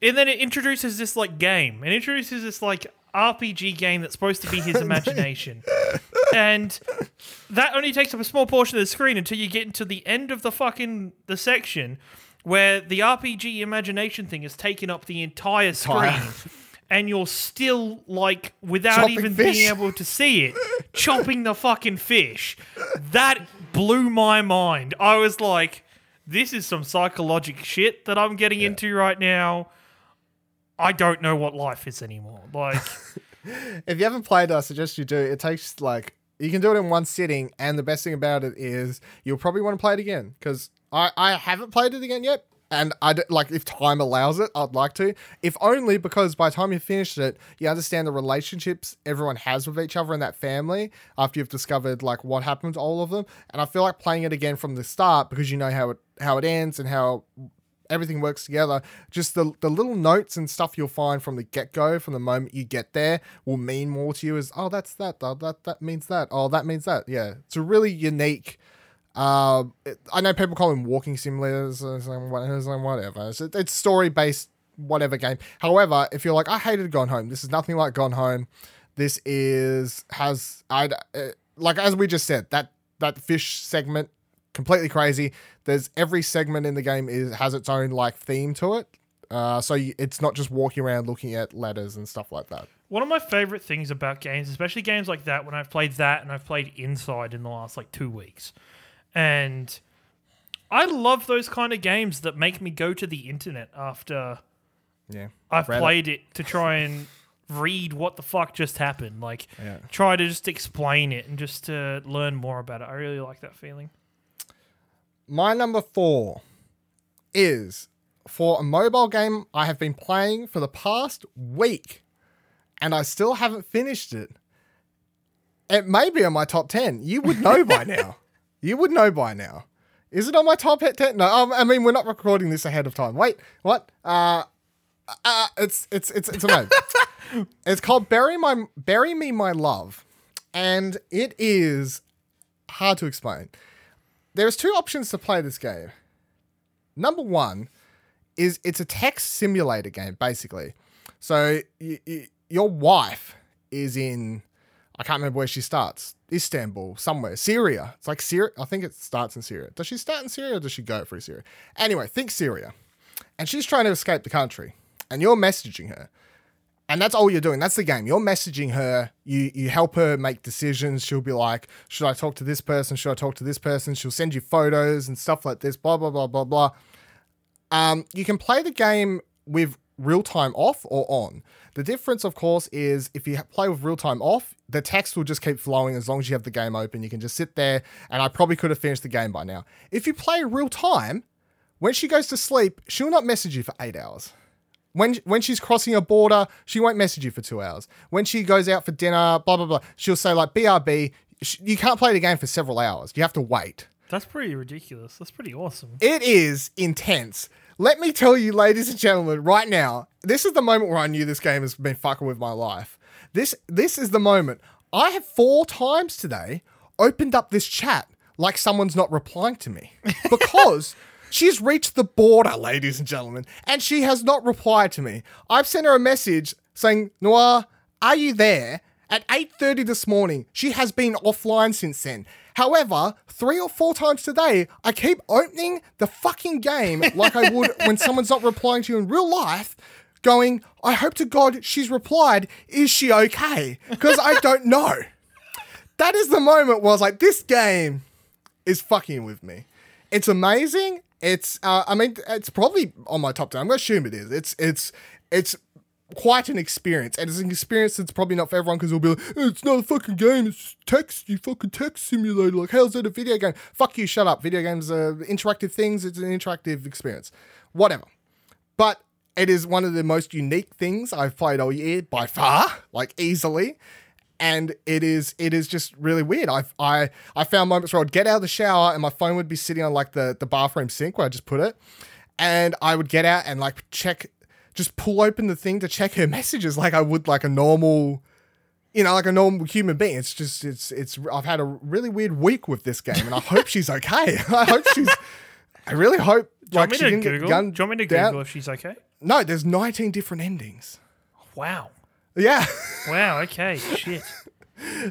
and then it introduces this like game. It introduces this like RPG game that's supposed to be his *laughs* imagination, and that only takes up a small portion of the screen until you get into the end of the fucking the section where the RPG imagination thing has taken up the entire screen. Entire. And you're still like, without Chopping even fish. being able to see it, *laughs* chopping the fucking fish. That blew my mind. I was like, this is some psychological shit that I'm getting into right now. I don't know what life is anymore. Like, *laughs* If you haven't played, it, I suggest you do. It takes like you can do it in one sitting, and the best thing about it is you'll probably want to play it again because I I haven't played it again yet. And I like if time allows it, I'd like to. If only because by the time you finish it, you understand the relationships everyone has with each other in that family after you've discovered like what happened to all of them. And I feel like playing it again from the start because you know how it how it ends and how everything works together. Just the the little notes and stuff you'll find from the get go, from the moment you get there, will mean more to you. As oh, that's that. Oh, that that means that. Oh, that means that. Yeah, it's a really unique. Uh, it- I know people call them walking simulators whatever. It's, it's story based whatever game. However, if you're like I hated Gone Home, this is nothing like Gone Home. This is has I uh, like as we just said that that fish segment completely crazy. There's every segment in the game is has its own like theme to it. Uh, so you, it's not just walking around looking at letters and stuff like that. one of my favorite things about games, especially games like that, when I've played that and I've played Inside in the last like two weeks, and I love those kind of games that make me go to the internet after Yeah, I've played it to try and read what the fuck just happened. Like, Yeah. try to just explain it and just to learn more about it. I really like that feeling. My number four is for a mobile game I have been playing for the past week, and I still haven't finished it. It may be on my top ten. You would know by *laughs* now. You would know by now. Is it on my top ten? No, um, I mean we're not recording this ahead of time. Wait, what? Uh, uh it's it's it's it's a no. *laughs* it's called Bury My Bury Me My Love, and it is hard to explain. There's two options to play this game. Number one is it's a text simulator game, basically. So your wife is in, I can't remember where she starts, Istanbul, somewhere, Syria. It's like Syria. I think it starts in Syria. Does she start in Syria or does she go through Syria? Anyway, think Syria. And she's trying to escape the country. And you're messaging her. And that's all you're doing. That's the game. You're messaging her. You you help her make decisions. She'll be like, should I talk to this person? Should I talk to this person? She'll send you photos and stuff like this. Blah blah blah blah blah. Um, you can play the game with real time off or on. The difference, of course, is if you play with real time off, the text will just keep flowing as long as you have the game open. You can just sit there, and I probably could have finished the game by now. If you play real time, when she goes to sleep, she'll not message you for eight hours. When when she's crossing a border, she won't message you for two hours. When she goes out for dinner, blah blah blah, she'll say like BRB. You can't play the game for several hours. You have to wait. That's pretty ridiculous. That's pretty awesome. It is intense. Let me tell you, ladies and gentlemen, right now, this is the moment where I knew this game has been fucking with my life. This this is the moment. I have four times today opened up this chat like someone's not replying to me *laughs* because she's reached the border, ladies and gentlemen, and she has not replied to me. I've sent her a message saying, "Nour, are you there?" At 8:30 this morning. She has been offline since then. However, three or four times today, I keep opening the fucking game like I would when *laughs* someone's not replying to you in real life, going, I hope to God she's replied, is she okay? Because I don't know. That is the moment where I was like, this game is fucking with me. It's amazing. It's, uh, I mean, it's probably on my top ten. I'm gonna assume it is. It's, it's, it's quite an experience, and it's an experience that's probably not for everyone because it'll be like, "Oh, it's not a fucking game. It's text. You fucking text simulator. Like, how's that a video game? Fuck you. Shut up. Video games are interactive things. It's an interactive experience. Whatever. But it is one of the most unique things I've played all year by far, like easily. And it is it is just really weird. I I I found moments where I'd get out of the shower and my phone would be sitting on like the the bathroom sink where I just put it, and I would get out and like check, just pull open the thing to check her *laughs* messages like I would like a normal, you know, like a normal human being. It's just it's it's. I've had a really weird week with this game, and I hope *laughs* she's okay. *laughs* I hope she's. I really hope Do you like want me she to Google? Do you want me to down. Google if she's okay? No, there's 19 different endings. Wow. Yeah. *laughs* Wow. Okay. Shit.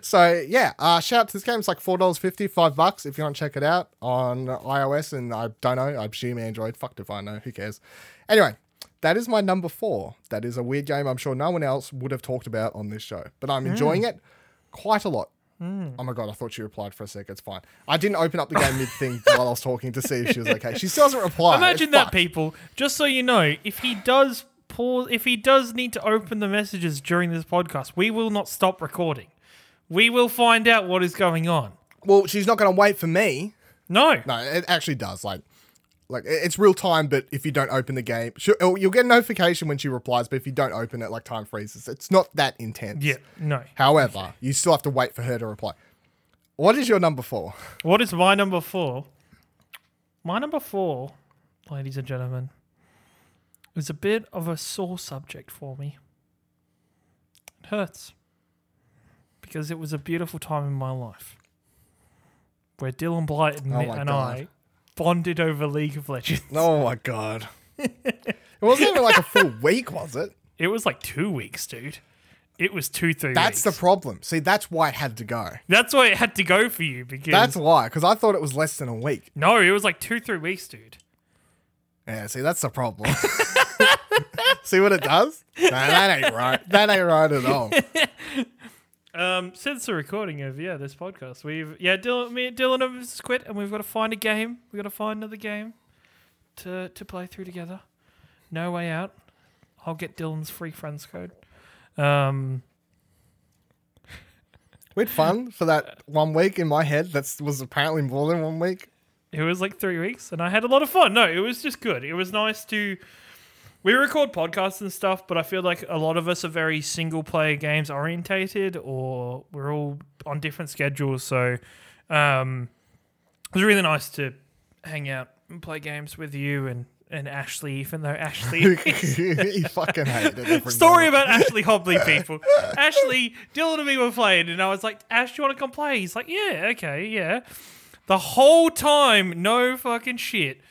so yeah, uh, shout out to this game. It's like four dollars fifty, five bucks if you want to check it out on iOS and I don't know, I presume Android. Fucked if I know. Who cares? Anyway, that is my number four. That is a weird game. I'm sure no one else would have talked about on this show, but I'm enjoying it quite a lot. Oh my god, I thought she replied for a sec. It's fine. I didn't open up the game mid thing *laughs* while I was talking to see if she was okay. She still doesn't reply. Imagine that, people. Just so you know, if he does pause, if he does need to open the messages during this podcast, we will not stop recording. We will find out what is going on. Well, she's not going to wait for me. No. No, it actually does. Like, like it's real time. But if you don't open the game, oh, you'll get a notification when she replies. But if you don't open it, like time freezes. It's not that intense. Yeah. No. However, you still have to wait for her to reply. What is your number four? What is my number four? My number four, ladies and gentlemen, is a bit of a sore subject for me. It hurts. Because it was a beautiful time in my life where Dylan Blight and, Oh and. I bonded over League of Legends. Oh my god! *laughs* it wasn't even like a full week, was it? It was like two weeks, dude. It was two, three That's the problem. See, that's why it had to go. That's why it had to go for you because That's why, because I thought it was less than a week. no, it was like two, three weeks, dude. Yeah, see, that's the problem. *laughs* see what it does? No, that ain't right. That ain't right at all. *laughs* Um, since the recording of yeah this podcast, we've yeah Dylan, me and Dylan have quit, and we've got to find a game. We've got to find another game to to play through together. No way out. I'll get Dylan's free friends code. Um, We had fun for that one week in my head. That was apparently more than one week. It was like three weeks, and I had a lot of fun. No, it was just good. It was nice to. We record podcasts and stuff, but I feel like a lot of us are very single player games orientated, or we're all on different schedules. So, um, it was really nice to hang out and play games with you and, and Ashley, even though Ashley. *laughs* he *laughs* fucking hated it. Story moment. about Ashley Hobley, *laughs* people. Ashley, Dylan and me were playing, and I was like, Ash, do you want to come play? He's like, yeah, okay, yeah. The whole time, no fucking shit.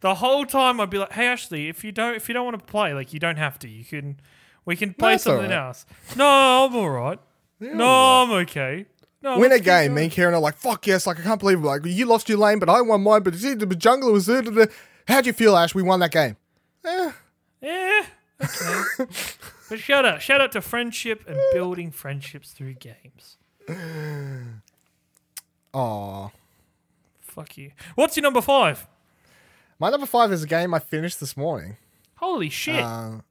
The whole time, I'd be like, hey, Ashley, if you don't, if you don't want to play, like, you don't have to. You can, we can play all something right. else. No, I'm all right. *laughs* no, I'm okay. No, Win a game. Me and Karen are like, fuck yes. Like, I can't believe Like, you lost your lane, but I won mine. But it's the jungler was there. How'd you feel, Ash? We won that game. Eh, Yeah. Okay. *laughs* But shout out, shout out to friendship and building friendships through games. *sighs* Aw. Fuck you. What's your number five? My number five is a game I finished this morning. Holy shit! Um,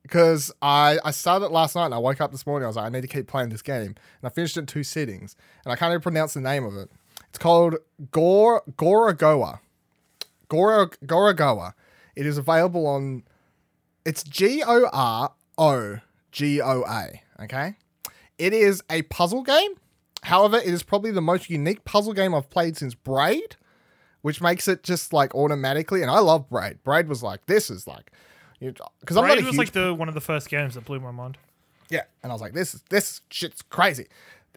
because I, I started it last night and I woke up this morning. I was like, I need to keep playing this game. And I finished it in two sittings. And I can't even pronounce the name of it. It's called Gor Gorogoa. Goro Gorogoa. It is available on. It's G O R O G O A. Okay. It is a puzzle game. However, it is probably the most unique puzzle game I've played since Braid, which makes it just like automatically. And I love Braid. Braid was like, this is like, because I'm not Braid was like the one of the first games that blew my mind. yeah, and I was like, this is this shit's crazy.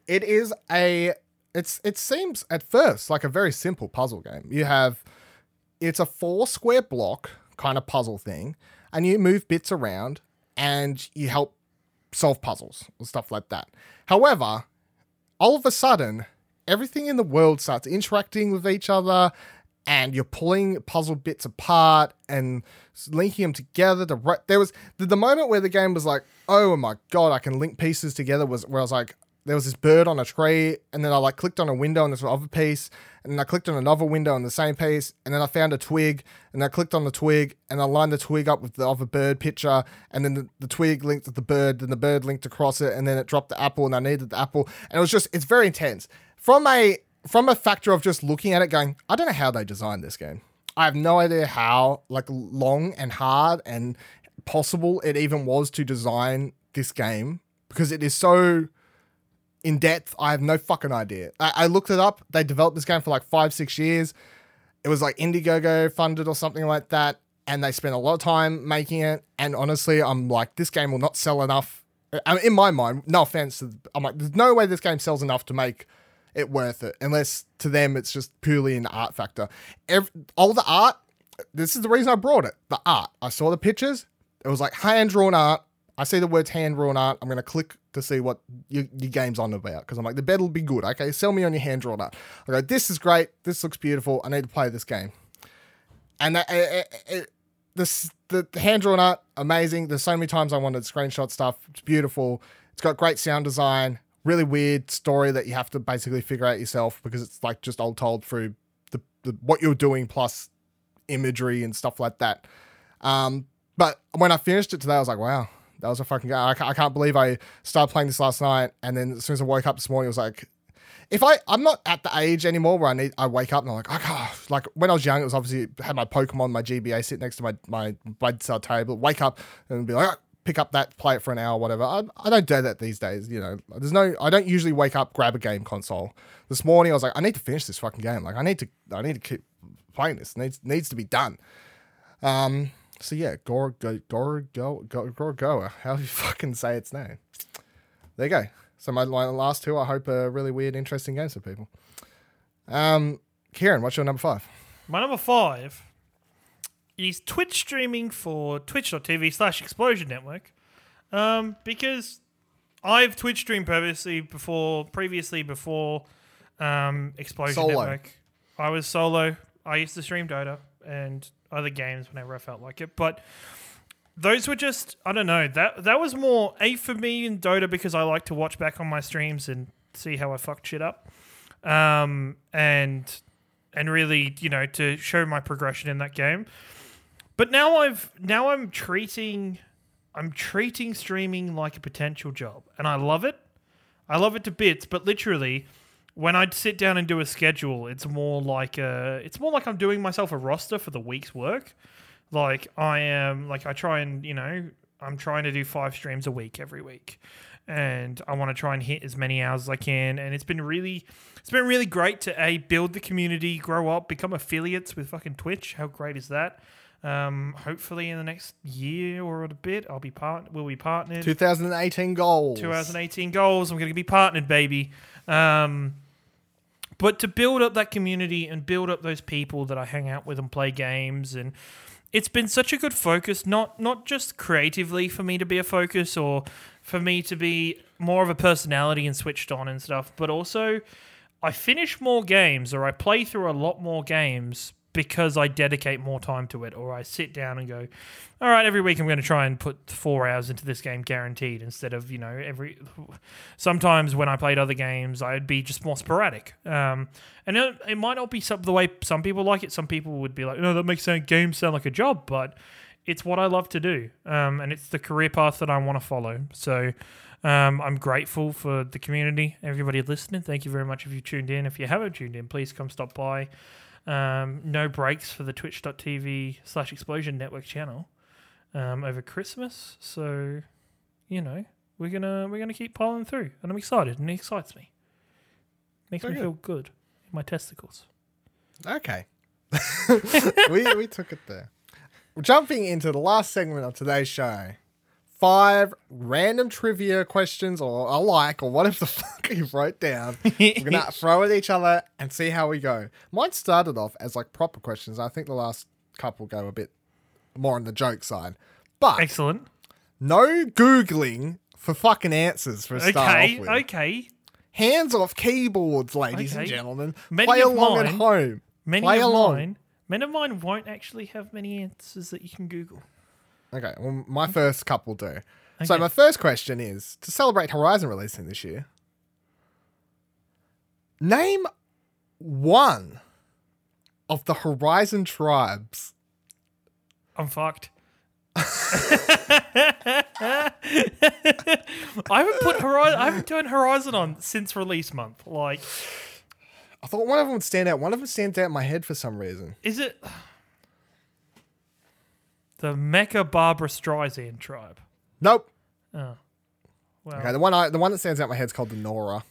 It is a it's it seems at first like a very simple puzzle game. You have it's a four square block kind of puzzle thing, and you move bits around and you help solve puzzles and stuff like that. However, all of a sudden, everything in the world starts interacting with each other and you're pulling puzzle bits apart and linking them together. To ri- there was the, the moment where the game was like, "Oh my god, I can link pieces together." Was where I was like, there was this bird on a tree, and then I like clicked on a window and this other piece, and then I clicked on another window on the same piece, and then I found a twig, and I clicked on the twig, and I lined the twig up with the other bird picture, and then the, the twig linked to the bird, then the bird linked across it, and then it dropped the apple, and I needed the apple, and it was just it's very intense from a from a factor of just looking at it, going, I don't know how they designed this game. I have no idea how like long and hard and possible it even was to design this game because it is so in depth. I have no fucking idea. I, I looked it up. They developed this game for like five, six years. It was like Indiegogo funded or something like that. And they spent a lot of time making it. And honestly, I'm like, this game will not sell enough. I mean, in my mind, no offense, to, I'm like, there's no way this game sells enough to make it worth it, unless to them it's just purely an art factor. Ev all the art, this is the reason I brought it. The art. I saw the pictures. It was like hand drawn art. I see the words hand drawn art. I'm gonna click to see what your, your game's on about because I'm like the bet will be good. Okay, sell me on your hand drawn art. I go, this is great. This looks beautiful. I need to play this game. And that, it, it, this the hand drawn art amazing. There's so many times I wanted screenshot stuff. It's beautiful. It's got great sound design. Really weird story that you have to basically figure out yourself because it's like just all told through the, the what you're doing plus imagery and stuff like that. Um, but when I finished it today, I was like, wow, that was a fucking game. I, I can't believe I started playing this last night, and then as soon as I woke up this morning, I was like, if I I'm not at the age anymore where I need I wake up and I'm like, I can't like when I was young, it was obviously had my Pokemon, my GBA sit next to my my bedside table, wake up and be like. "Oh, Pick up that, play it for an hour, whatever. I, I don't do that these days. You know, there's no. I don't usually wake up, grab a game console. This morning, I was like, I need to finish this fucking game. Like, I need to. I need to keep playing this. It needs needs to be done. Um. So yeah, Gor Go Gor Go Go Gorgoa. How do you *laughs* fucking say its name? There you go. So my, my last two, I hope, are really weird, interesting games for people. Um, Kieran, what's your number five? My number five is Twitch streaming for twitch.tv slash explosion network. Um, because I've Twitch streamed previously before previously before um, Explosion Solo. Network. I was solo. I used to stream Dota and other games whenever I felt like it. But those were just I don't know, that that was more A for me in Dota because I like to watch back on my streams and see how I fucked shit up. Um, and and really, you know, to show my progression in that game. But now I've now I'm treating I'm treating streaming like a potential job, and I love it. I love it to bits, but literally, when I sit down and do a schedule, it's more like a it's more like I'm doing myself a roster for the week's work. Like I am like I try and you know I'm trying to do five streams a week every week, and I want to try and hit as many hours as I can. And it's been really it's been really great to a build the community, grow up, become affiliates with fucking Twitch. How great is that? Um, hopefully in the next year or a bit, I'll be part. We'll be partnered. 2018 goals. 2018 goals. I'm going to be partnered, baby. Um, but to build up that community and build up those people that I hang out with and play games, and it's been such a good focus. Not not just creatively for me to be a focus or for me to be more of a personality and switched on and stuff, but also I finish more games or I play through a lot more games because I dedicate more time to it, or I sit down and go, all right, every week I'm going to try and put four hours into this game guaranteed instead of, you know, every. Sometimes when I played other games, I'd be just more sporadic. Um, and it, it might not be some, the way some people like it. Some people would be like, no, that makes games sound like a job, but it's what I love to do. Um, and it's the career path that I want to follow. So. Um, I'm grateful for the community, everybody listening. Thank you very much if you tuned in. If you haven't tuned in, please come stop by. Um, no breaks for the twitch.tv slash explosion network channel um, over Christmas. So, you know, we're gonna we're gonna keep piling through, and I'm excited, and it excites me. Makes Very me good. feel good in my testicles. Okay. *laughs* we, we took it there. Jumping into the last segment of today's show. Five random trivia questions or a like or whatever the *laughs* fuck you wrote down. We're gonna *laughs* throw at each other and see how we go. Mine started off as like proper questions. I think the last couple go a bit more on the joke side. But Excellent. no Googling for fucking answers for a start Okay. off with. Okay. Hands off keyboards, ladies and gentlemen. Many Play along at home. Many Play of along. mine, many of mine won't actually have many answers that you can Google. Okay, well, my first couple do. So my first question is to celebrate Horizon releasing this year. Name one of the Horizon tribes. I'm fucked. *laughs* I haven't put Horizon. I haven't turned Horizon on since release month. Like, I thought one of them would stand out. One of them stands out in my head for some reason. is it the Mecha Barbara Streisand tribe? Nope. Oh, well, Okay, the one I, the one that stands out in my head is called the Nora.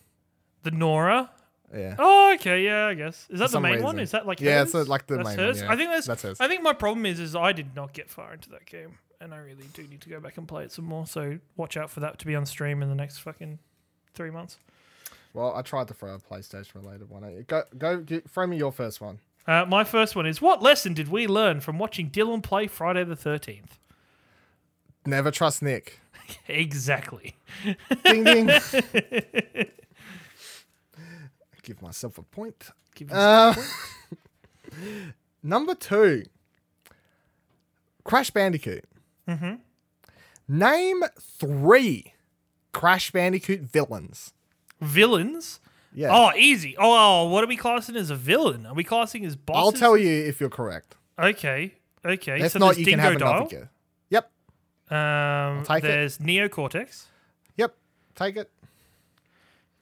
the Nora. Yeah. Oh, okay, yeah, I guess. Is that the some main one? reason. Is that like Yeah, hers? it's, uh, like the that's main one, hers? yeah. I think that's, That's hers. I think my problem is is I did not get far into that game, and I really do need to go back and play it some more. So watch out for that to be on stream in the next fucking three months. Well, I tried to throw a PlayStation related one at you. Go, go, get, throw me your first one. Uh, my first one is what lesson did we learn from watching Dylan play Friday the Thirteenth? Never trust Nick. *laughs* Exactly. Ding ding. *laughs* Give myself a point. Give Uh, *laughs* number two, Crash Bandicoot. Mm-hmm. Name three Crash Bandicoot villains. villains. Yeah, Oh, easy. Oh, what are we classing as a villain? Are we classing as bosses? I'll tell you if you're correct. Okay. Okay. If so not, you Dingo can have Dial. another. Yep, Um, take it. there's Neocortex. yep. Take it.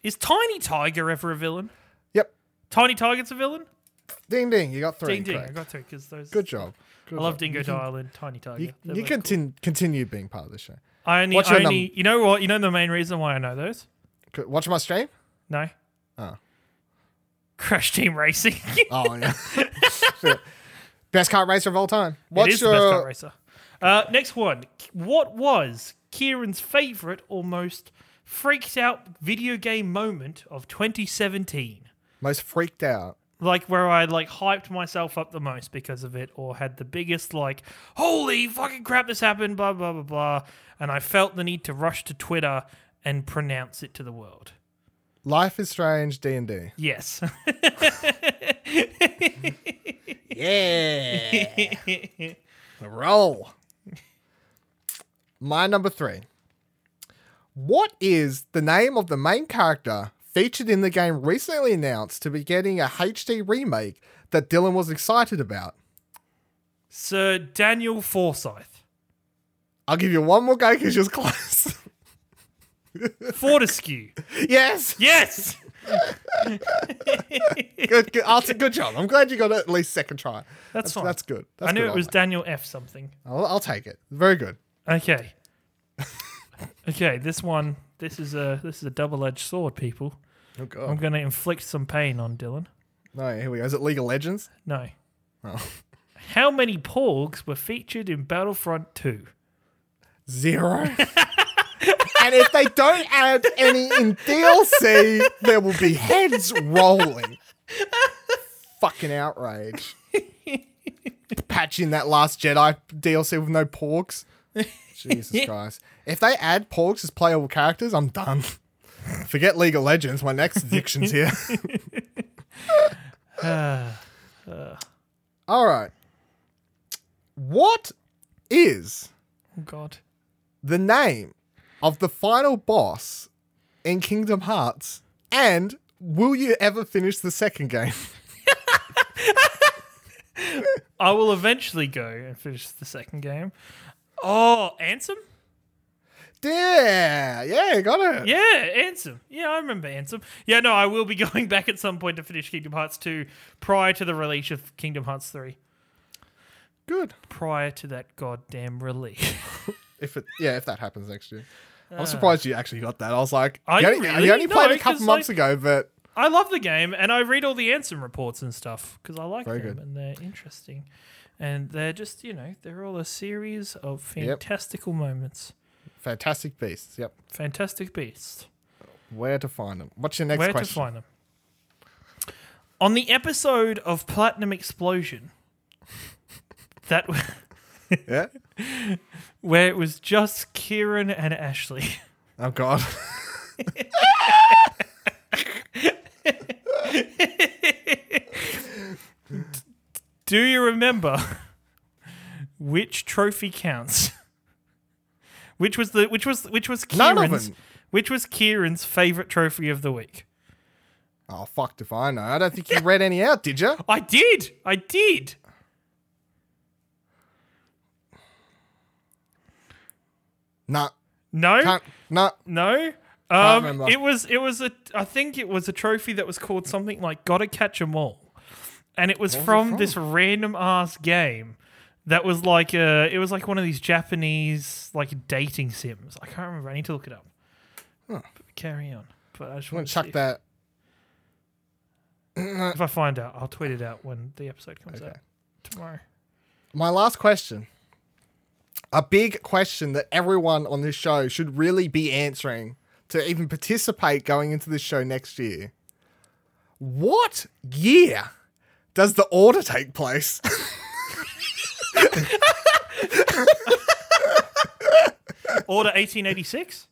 Is Tiny Tiger ever a villain? Yep. Tiny Tiger's a villain? Ding ding. You got three. Ding ding. I got two because those. Good job. Good I love job. Dingo You Dial and Tiny Tiger. You, They're you can cool. tin- continue being part of the show. I only, What's I only, you know what? You know the main reason why I know those? Watch my stream. No. Oh. Crash Team Racing. *laughs* Oh yeah. *laughs* Best kart racer of all time. What's it is your the best kart racer. Uh, next one. What was Kieran's favorite or most freaked out video game moment of 2017? most freaked out? Like where I like hyped myself up the most because of it, or had the biggest like, holy fucking crap, this happened, blah blah blah blah, and I felt the need to rush to Twitter and pronounce it to the world. Life is Strange D and D. Yes. *laughs* Yeah. Roll. My number three. What is the name of the main character featured in the game recently announced to be getting a HD remake that Dylan was excited about? Sir Daniel Forsyth. I'll give you one more go because you're close. *laughs* Fortesque. yes. Yes. *laughs* Good, good, good job. I'm glad you got it at least second try. That's fine. That's good. That's I knew good, it was. Daniel F something. I'll, I'll take it. Very good. Okay. *laughs* okay, this one this is a this is a double edged sword, people. Oh god. I'm gonna inflict some pain on Dylan. No, here we go. Is it League of Legends? No. Oh. How many porgs were featured in Battlefront 2? Zero. *laughs* and if they don't add any in DLC, there will be heads rolling. Fucking outrage. Patching that last Jedi DLC with no porgs. Jesus *laughs* Christ. If they add porgs as playable characters, I'm done. Forget League of Legends. My next addiction's here. *sighs* All right. What is Oh God. the name of the final boss in Kingdom Hearts? And will you ever finish the second game? *laughs* I will eventually go and finish the second game. Oh, Ansem? Yeah, yeah, got it. Yeah, Ansem. Yeah, I remember Ansem. Yeah, no, I will be *laughs* going back at some point to finish Kingdom Hearts 2 prior to the release of Kingdom Hearts 3. Good. Prior to that goddamn release. *laughs* If it, yeah, if that happens next year. I'm surprised you actually got that. I was like, I you only, really? you only No, played a couple 'cause, months like- ago, but I love the game and I read all the Ansem reports and stuff because I like Very them good. and they're interesting. And they're just, you know, they're all a series of Yep. fantastical moments. fantastic beasts. Yep. Fantastic beasts. Where to find them? What's your next question? Where question? to find them? On the episode of Platinum Explosion, that *laughs* Yeah. *laughs* where it was just Kieran and Ashley. Oh God. *laughs* Do you remember which trophy counts? Which was the which was which was None of Kieran's them. which was Kieran's favorite trophy of the week? Oh fuck if I know. I don't think you read any out, did you? I did. I did. Nah. No. Can't. No. Um, it was it was a I think it was a trophy that was called something like "Gotta Catch 'Em All," and it was, was it from, from? this random ass game that was like uh it was like one of these Japanese like dating sims. I can't remember. I need to look it up. Huh. Carry on. But I just want to chuck that. If I find out, I'll tweet it out when the episode comes Okay. out tomorrow. My last question. A big question that everyone on this show should really be answering to even participate going into this show next year. What year does the order take place? *laughs* Order 1886.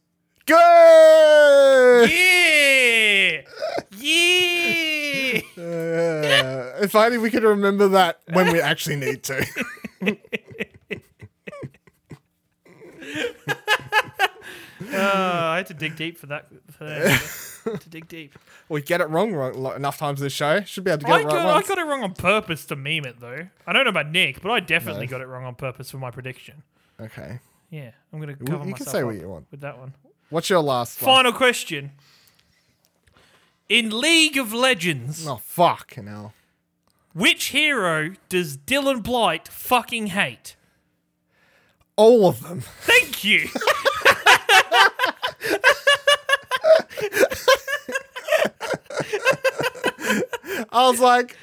Good! Yeah. Yeah. *laughs* Uh, if only we could remember that when we actually need to. *laughs* Uh, I had to dig deep for that. For that to dig deep. *laughs* we get it wrong, wrong enough times in this show. Should be able to get I it right got, I got it wrong on purpose to meme it though. I don't know about Nick, but I definitely got it wrong on purpose for my prediction. Okay. Yeah, I'm gonna You- cover you can myself say what you want. with that one. What's your last one? Final question. In League of Legends, Oh, fuck, hell. which hero does Dylan Blight fucking hate? All of them. Thank you. *laughs* I was like,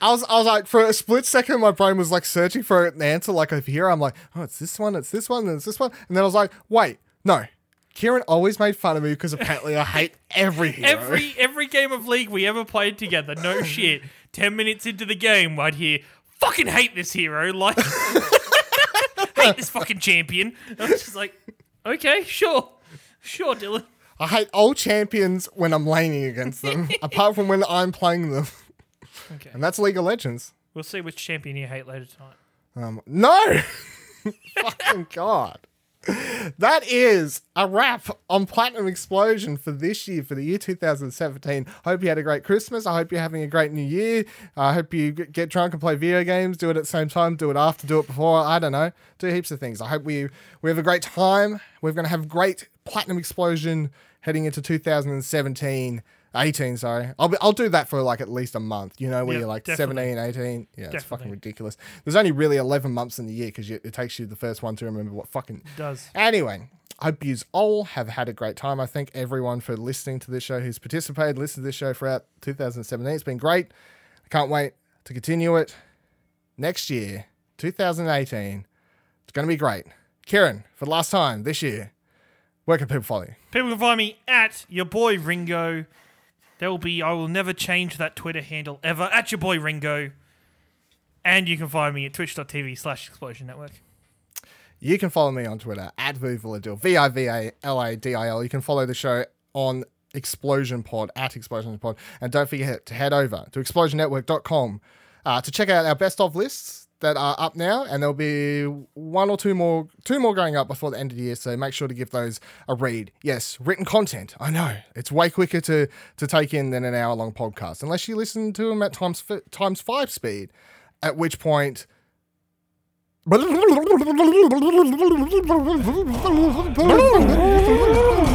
I was, I was like, for a split second, my brain was like searching for an answer, like over here. I'm like, oh, it's this one, it's this one, and it's this one. And then I was like, wait, no. Kieran always made fun of me because apparently I hate every hero. every every game of League we ever played together, no *laughs* shit. Ten minutes into the game, I'd hear, "Fucking hate this hero," like, *laughs* hate this fucking champion. I was just like, okay, sure, sure, Dylan. I hate all champions when I'm laning against them, *laughs* apart from when I'm playing them. Okay, And that's League of Legends. we'll see which champion you hate later tonight. Um, no! *laughs* Fucking God. That is a wrap on Platinum Explosion for this year, for the year 2017. Hope you had a great Christmas. I hope you're having a great new year. I hope you g- get drunk and play video games. Do it at the same time. Do it after. Do it before. I don't know. Do heaps of things. I hope we we have a great time. We're going to have great Platinum Explosion heading into 2017. 18, sorry. I'll, be, I'll do that for like at least a month, you know, where Yep, you're like definitely. 17, 18. Yeah, it's fucking ridiculous. There's only really 11 months in the year because it takes you the first one to remember what fucking. Does Anyway, I hope you all have had a great time. I thank everyone for listening to this show who's participated, listened to this show throughout 2017. It's been great. I can't wait to continue it next year, 2018. It's going to be great. Kieran, for the last time this year, where can people follow you? people can find me at your boy Ringo. There will be. I will never change that Twitter handle ever. At your boy Ringo. And you can find me at twitch.tv slash explosion network. You can follow me on Twitter at Vivaladil, V I V A L A D I L. You can follow the show on Explosion Pod at Explosion Pod. And don't forget to head over to explosionnetwork.com uh, to check out our best of lists that are up now, and there'll be one or two more, two more going up before the end of the year. So make sure to give those a read. Yes, written content. I know it's way quicker to to take in than an hour long podcast, unless you listen to them at times times five speed. At which point. *laughs*